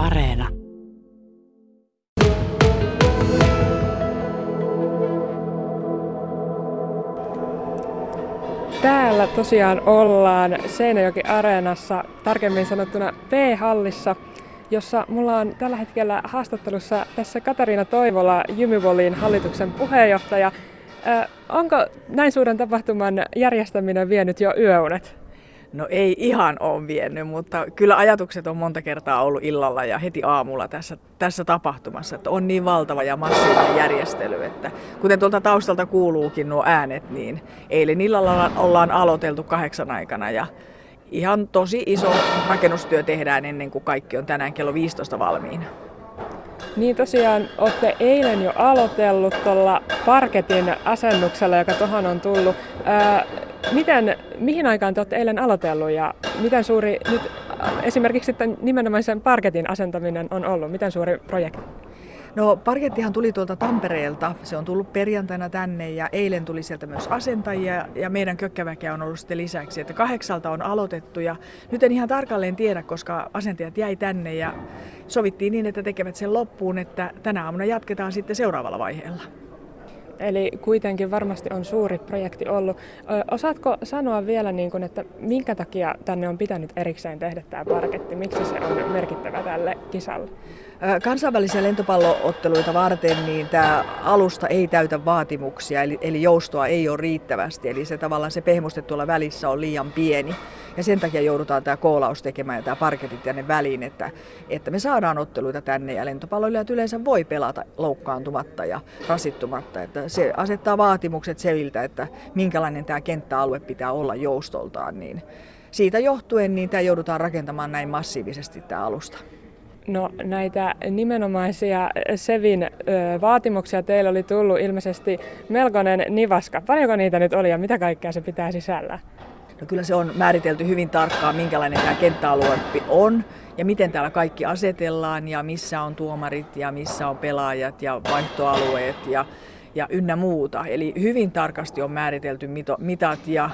Areena. Täällä tosiaan ollaan Seinäjoki Areenassa, tarkemmin sanottuna P-hallissa, jossa mulla on tällä hetkellä haastattelussa tässä Katariina Toivola, Jymyvolin hallituksen puheenjohtaja. Ö, onko näin suuren tapahtuman järjestäminen vienyt jo yöunet? No ei ihan ole vienyt, mutta kyllä ajatukset on monta kertaa ollut illalla ja heti aamulla tässä, tässä tapahtumassa. Että on niin valtava ja massiivinen järjestely, että kuten tuolta taustalta kuuluukin nuo äänet, niin eilen illalla ollaan aloiteltu kahdeksan aikana ja ihan tosi iso rakennustyö tehdään ennen kuin kaikki on tänään kello 15 valmiina. Niin tosiaan olette eilen jo aloitellut tuolla parketin asennuksella, joka tuohon on tullut. Ää, miten, mihin aikaan te olette eilen aloitellut ja miten suuri nyt esimerkiksi sitten nimenomaan sen parketin asentaminen on ollut? Miten suuri projekti? No parkettihan tuli tuolta Tampereelta, se on tullut perjantaina tänne ja eilen tuli sieltä myös asentajia ja meidän kökkäväkeä on ollut sitten lisäksi, että kahdeksalta on aloitettu ja nyt en ihan tarkalleen tiedä, koska asentajat jäi tänne ja sovittiin niin, että tekevät sen loppuun, että tänä aamuna jatketaan sitten seuraavalla vaiheella. Eli kuitenkin varmasti on suuri projekti ollut. Osaatko sanoa vielä, niin kun, että minkä takia tänne on pitänyt erikseen tehdä tämä parketti? Miksi se on merkittävä tälle kisalle? Kansainvälisiä lentopallootteluita varten niin tämä alusta ei täytä vaatimuksia, eli, eli joustoa ei ole riittävästi. Eli se tavallaan se pehmuste tuolla välissä on liian pieni. Ja sen takia joudutaan tämä koolaus tekemään ja tämä parketit tänne väliin, että, että me saadaan otteluita tänne ja lentopalloilijat yleensä voi pelata loukkaantumatta ja rasittumatta. Että se asettaa vaatimukset seviltä, että minkälainen tämä kenttäalue pitää olla joustoltaan. Niin siitä johtuen niin tämä joudutaan rakentamaan näin massiivisesti tämä alusta. No näitä nimenomaisia Sevin ö, vaatimuksia teillä oli tullut ilmeisesti melkoinen nivaska. Paljonko niitä nyt oli ja mitä kaikkea se pitää sisällä? No kyllä se on määritelty hyvin tarkkaan, minkälainen tämä kenttäalue on ja miten täällä kaikki asetellaan ja missä on tuomarit ja missä on pelaajat ja vaihtoalueet ja, ja ynnä muuta. Eli hyvin tarkasti on määritelty mito, mitat ja,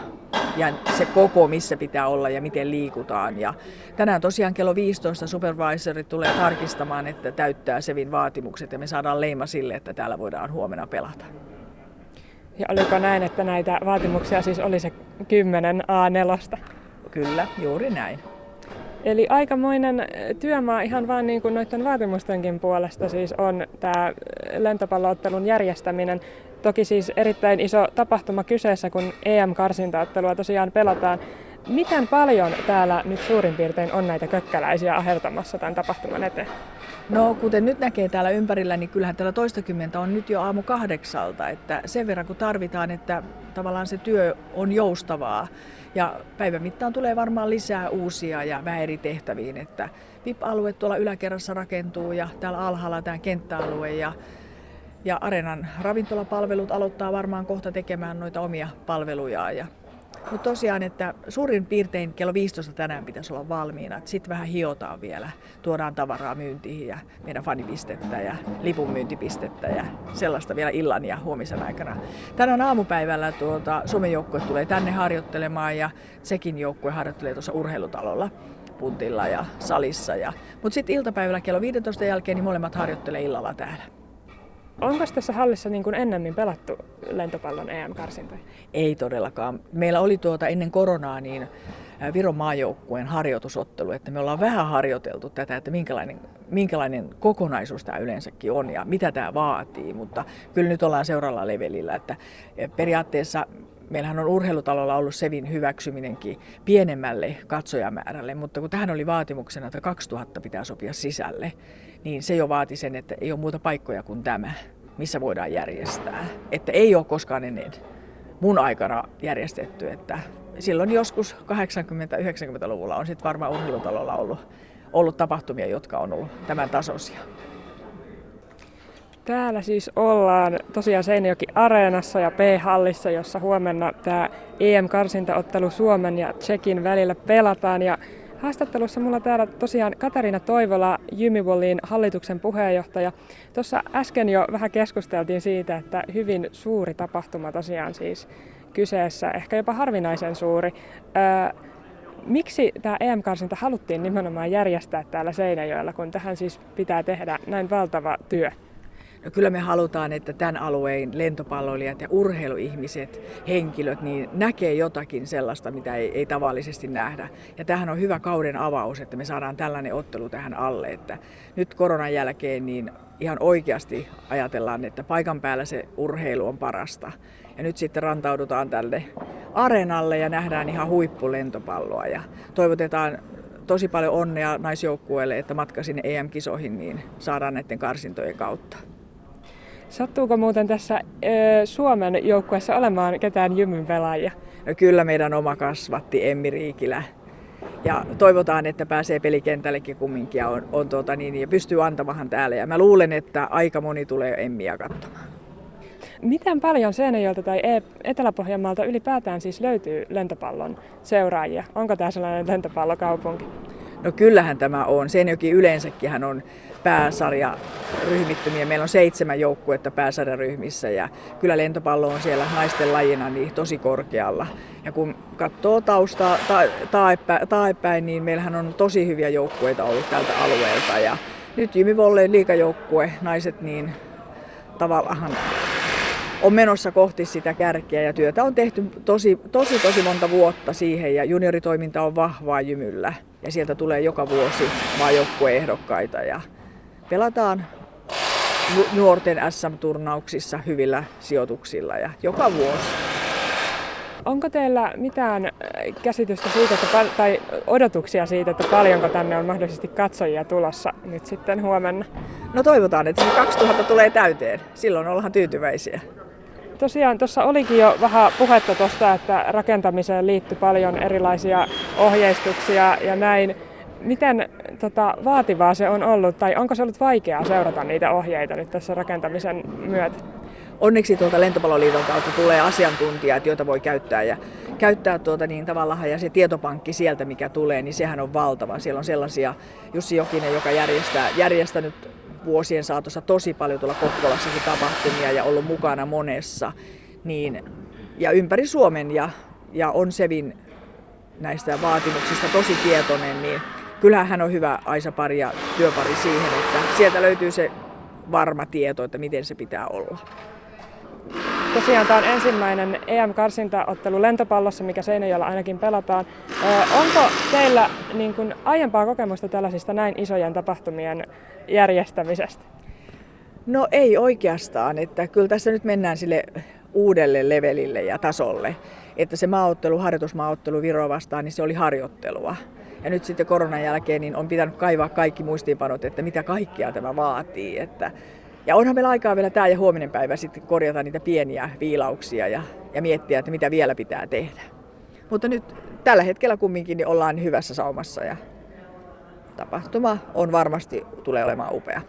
ja se koko, missä pitää olla ja miten liikutaan. Ja tänään tosiaan kello 15 supervisorit tulee tarkistamaan, että täyttää Sevin vaatimukset ja me saadaan leima sille, että täällä voidaan huomenna pelata. Ja oliko näin, että näitä vaatimuksia siis oli se 10 A4? Kyllä, juuri näin. Eli aikamoinen työmaa ihan vain niin kuin noiden vaatimustenkin puolesta siis on tämä lentopalloottelun järjestäminen. Toki siis erittäin iso tapahtuma kyseessä, kun EM-karsintaottelua tosiaan pelataan. Miten paljon täällä nyt suurin piirtein on näitä kökkäläisiä ahertamassa tämän tapahtuman eteen? No kuten nyt näkee täällä ympärillä, niin kyllähän täällä toistakymmentä on nyt jo aamu kahdeksalta. Että sen verran kun tarvitaan, että tavallaan se työ on joustavaa. Ja päivän mittaan tulee varmaan lisää uusia ja vähän eri tehtäviin. Että VIP-alue tuolla yläkerrassa rakentuu ja täällä alhaalla tämä kenttäalue ja ja Arenan ravintolapalvelut aloittaa varmaan kohta tekemään noita omia palvelujaan. Ja mutta tosiaan, että suurin piirtein kello 15 tänään pitäisi olla valmiina. Sitten vähän hiotaan vielä, tuodaan tavaraa myyntiin ja meidän fanipistettä ja lipun myyntipistettä ja sellaista vielä illan ja huomisen aikana. Tänään aamupäivällä tuota, Suomen joukkue tulee tänne harjoittelemaan ja sekin joukkue harjoittelee tuossa urheilutalolla puntilla ja salissa. Ja, mutta sitten iltapäivällä kello 15 jälkeen niin molemmat harjoittelee illalla täällä. Onko tässä hallissa niin kuin ennemmin pelattu lentopallon EM-karsintoja? Ei todellakaan. Meillä oli tuota ennen koronaa niin Viron maajoukkueen harjoitusottelu, että me ollaan vähän harjoiteltu tätä, että minkälainen, minkälainen kokonaisuus tämä yleensäkin on ja mitä tämä vaatii, mutta kyllä nyt ollaan seuraavalla levelillä, että periaatteessa Meillähän on urheilutalolla ollut Sevin hyväksyminenkin pienemmälle katsojamäärälle, mutta kun tähän oli vaatimuksena, että 2000 pitää sopia sisälle, niin se jo vaati sen, että ei ole muuta paikkoja kuin tämä, missä voidaan järjestää. Että ei ole koskaan ennen mun aikana järjestetty, että silloin joskus 80-90-luvulla on sitten varmaan urheilutalolla ollut, ollut tapahtumia, jotka on ollut tämän tasoisia. Täällä siis ollaan tosiaan Seinäjoki Areenassa ja P-hallissa, jossa huomenna tämä EM-karsintaottelu Suomen ja Tsekin välillä pelataan. Ja haastattelussa mulla täällä tosiaan Katariina Toivola, Jymivolin hallituksen puheenjohtaja. Tuossa äsken jo vähän keskusteltiin siitä, että hyvin suuri tapahtuma tosiaan siis kyseessä, ehkä jopa harvinaisen suuri. Öö, Miksi tämä EM-karsinta haluttiin nimenomaan järjestää täällä Seinäjoella, kun tähän siis pitää tehdä näin valtava työ? No kyllä me halutaan, että tämän alueen lentopalloilijat ja urheiluihmiset, henkilöt, niin näkee jotakin sellaista, mitä ei, ei tavallisesti nähdä. Ja tähän on hyvä kauden avaus, että me saadaan tällainen ottelu tähän alle, että nyt koronan jälkeen niin ihan oikeasti ajatellaan, että paikan päällä se urheilu on parasta. Ja nyt sitten rantaudutaan tälle areenalle ja nähdään ihan huippulentopalloa ja toivotetaan tosi paljon onnea naisjoukkueelle, että matka sinne EM-kisoihin niin saadaan näiden karsintojen kautta. Sattuuko muuten tässä ö, Suomen joukkueessa olemaan ketään jymyn pelaajia? No kyllä meidän oma kasvatti Emmi Riikilä. Ja toivotaan, että pääsee pelikentällekin kumminkin ja, on, on tuota niin, ja pystyy antamahan täällä. Ja mä luulen, että aika moni tulee Emmiä katsomaan. Miten paljon Seinäjoelta tai e- Etelä-Pohjanmaalta ylipäätään siis löytyy lentopallon seuraajia? Onko tämä sellainen lentopallokaupunki? No kyllähän tämä on. Seinäjoki yleensäkin on pääsarja ryhmittymiä. Meillä on seitsemän joukkuetta pääsarjaryhmissä ja kyllä lentopallo on siellä naisten lajina niin tosi korkealla. Ja kun katsoo taustaa ta, taapäin, niin meillähän on tosi hyviä joukkueita ollut tältä alueelta. Ja nyt Jimi Volleen liikajoukkue, naiset, niin tavallaan on menossa kohti sitä kärkeä ja työtä on tehty tosi, tosi, tosi monta vuotta siihen ja junioritoiminta on vahvaa jymyllä ja sieltä tulee joka vuosi maajoukkueehdokkaita ja pelataan nuorten SM-turnauksissa hyvillä sijoituksilla ja joka vuosi. Onko teillä mitään äh, käsitystä siitä, että, tai odotuksia siitä, että paljonko tänne on mahdollisesti katsojia tulossa nyt sitten huomenna? No toivotaan, että se 2000 tulee täyteen. Silloin ollaan tyytyväisiä. Tosiaan tuossa olikin jo vähän puhetta tuosta, että rakentamiseen liittyy paljon erilaisia ohjeistuksia ja näin. Miten tota, vaativaa se on ollut, tai onko se ollut vaikeaa seurata niitä ohjeita nyt tässä rakentamisen myötä? Onneksi tuolta Lentopalloliiton kautta tulee asiantuntijat, joita voi käyttää ja käyttää tuota niin tavallaan ja se tietopankki sieltä, mikä tulee, niin sehän on valtava. Siellä on sellaisia, Jussi Jokinen, joka järjestää, järjestänyt vuosien saatossa tosi paljon tuolla Kokkolassakin tapahtumia ja ollut mukana monessa. Niin, ja ympäri Suomen ja, ja on Sevin näistä vaatimuksista tosi tietoinen, niin kyllähän hän on hyvä Aisa-pari ja työpari siihen, että sieltä löytyy se varma tieto, että miten se pitää olla. Tosiaan tämä on ensimmäinen EM-karsintaottelu lentopallossa, mikä Seinäjoella ainakin pelataan. onko teillä niin kuin, aiempaa kokemusta tällaisista näin isojen tapahtumien järjestämisestä? No ei oikeastaan, että kyllä tässä nyt mennään sille uudelle levelille ja tasolle. Että se maaottelu, harjoitusmaaottelu Viro vastaan, niin se oli harjoittelua. Ja nyt sitten koronan jälkeen niin on pitänyt kaivaa kaikki muistiinpanot, että mitä kaikkia tämä vaatii. Että ja onhan meillä aikaa vielä tämä ja huominen päivä sitten korjata niitä pieniä viilauksia ja, ja miettiä, että mitä vielä pitää tehdä. Mutta nyt tällä hetkellä kumminkin niin ollaan hyvässä saumassa ja tapahtuma on varmasti tulee olemaan upea.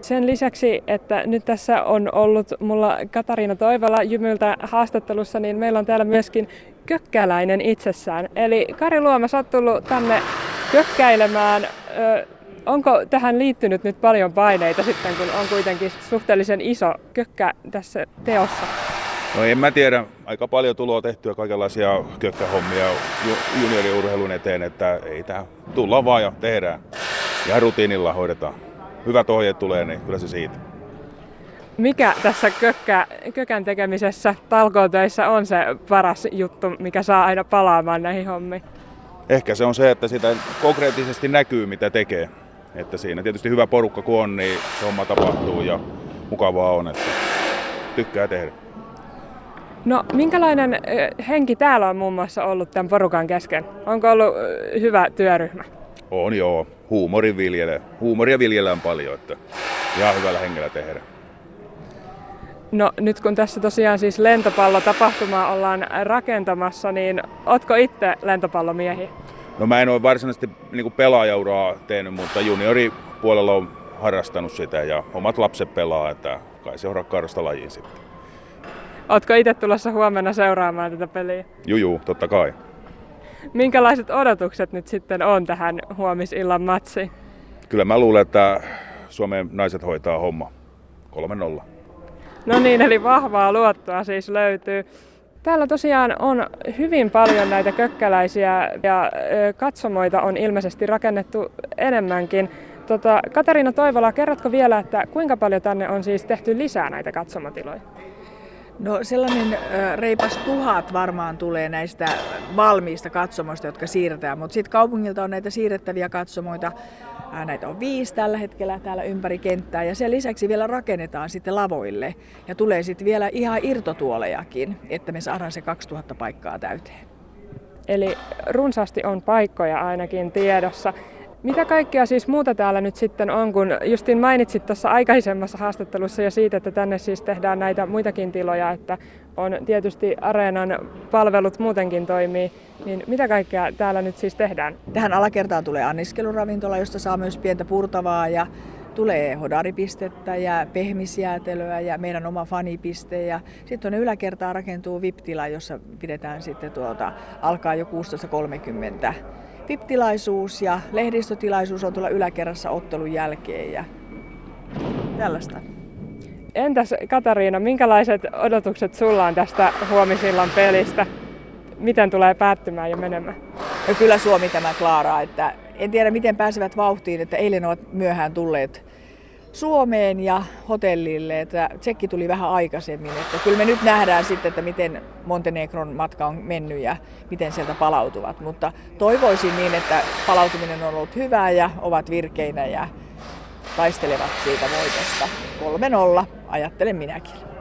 Sen lisäksi, että nyt tässä on ollut mulla Katariina Toivola Jymyltä haastattelussa, niin meillä on täällä myöskin kökkäläinen itsessään. Eli Kari Luoma, sä oot tullut tänne kökkäilemään. Onko tähän liittynyt nyt paljon paineita sitten, kun on kuitenkin suhteellisen iso kökkä tässä teossa? No en mä tiedä. Aika paljon tuloa tehtyä kaikenlaisia kökkähommia junioriurheilun eteen, että ei tää tulla vaan ja tehdään. Ja rutiinilla hoidetaan. Hyvät ohjeet tulee, niin kyllä se siitä. Mikä tässä kökkä, kökän tekemisessä talkootöissä on se paras juttu, mikä saa aina palaamaan näihin hommiin? Ehkä se on se, että sitä konkreettisesti näkyy, mitä tekee. Että siinä tietysti hyvä porukka kun on, niin se homma tapahtuu ja mukavaa on, että tykkää tehdä. No minkälainen henki täällä on muun muassa ollut tämän porukan kesken? Onko ollut hyvä työryhmä? On joo. Huumorin viljele. Huumoria viljellään paljon, että ihan hyvällä hengellä tehdä. No nyt kun tässä tosiaan siis lentopallotapahtumaa ollaan rakentamassa, niin otko itse lentopallomiehiä? No mä en ole varsinaisesti niin pelaajauraa tehnyt, mutta junioripuolella on harrastanut sitä ja omat lapset pelaa, että kai se on rakkaudesta lajiin sitten. Ootko itse tulossa huomenna seuraamaan tätä peliä? Juu, juu totta kai. Minkälaiset odotukset nyt sitten on tähän huomisillan matsiin? Kyllä mä luulen, että Suomen naiset hoitaa homma 3-0. No niin, eli vahvaa luottoa siis löytyy. Täällä tosiaan on hyvin paljon näitä kökkäläisiä ja katsomoita on ilmeisesti rakennettu enemmänkin. Tota, Katarina Toivola, kerrotko vielä, että kuinka paljon tänne on siis tehty lisää näitä katsomotiloja? No sellainen reipas tuhat varmaan tulee näistä valmiista katsomoista, jotka siirretään, mutta sitten kaupungilta on näitä siirrettäviä katsomoita. Näitä on viisi tällä hetkellä täällä ympäri kenttää ja sen lisäksi vielä rakennetaan sitten lavoille ja tulee sitten vielä ihan irtotuolejakin, että me saadaan se 2000 paikkaa täyteen. Eli runsaasti on paikkoja ainakin tiedossa. Mitä kaikkea siis muuta täällä nyt sitten on, kun justin mainitsit tuossa aikaisemmassa haastattelussa jo siitä, että tänne siis tehdään näitä muitakin tiloja, että on tietysti areenan palvelut muutenkin toimii, niin mitä kaikkea täällä nyt siis tehdään? Tähän alakertaan tulee anniskeluravintola, josta saa myös pientä purtavaa ja tulee hodaripistettä ja pehmisjäätelöä ja meidän oma fanipiste. Ja sitten tuonne yläkertaan rakentuu VIP-tila, jossa pidetään sitten tuota, alkaa jo 16.30 VIP-tilaisuus ja lehdistötilaisuus on tuolla yläkerrassa ottelun jälkeen ja tällaista. Entäs Katariina, minkälaiset odotukset sulla on tästä huomisillan pelistä? Miten tulee päättymään ja menemään? No kyllä Suomi tämä klaaraa, että en tiedä miten pääsevät vauhtiin, että eilen ovat myöhään tulleet Suomeen ja hotellille, että tsekki tuli vähän aikaisemmin. Että kyllä me nyt nähdään sitten, että miten Montenegron matka on mennyt ja miten sieltä palautuvat. Mutta toivoisin niin, että palautuminen on ollut hyvää ja ovat virkeinä ja taistelevat siitä voitosta. 3-0, ajattelen minäkin.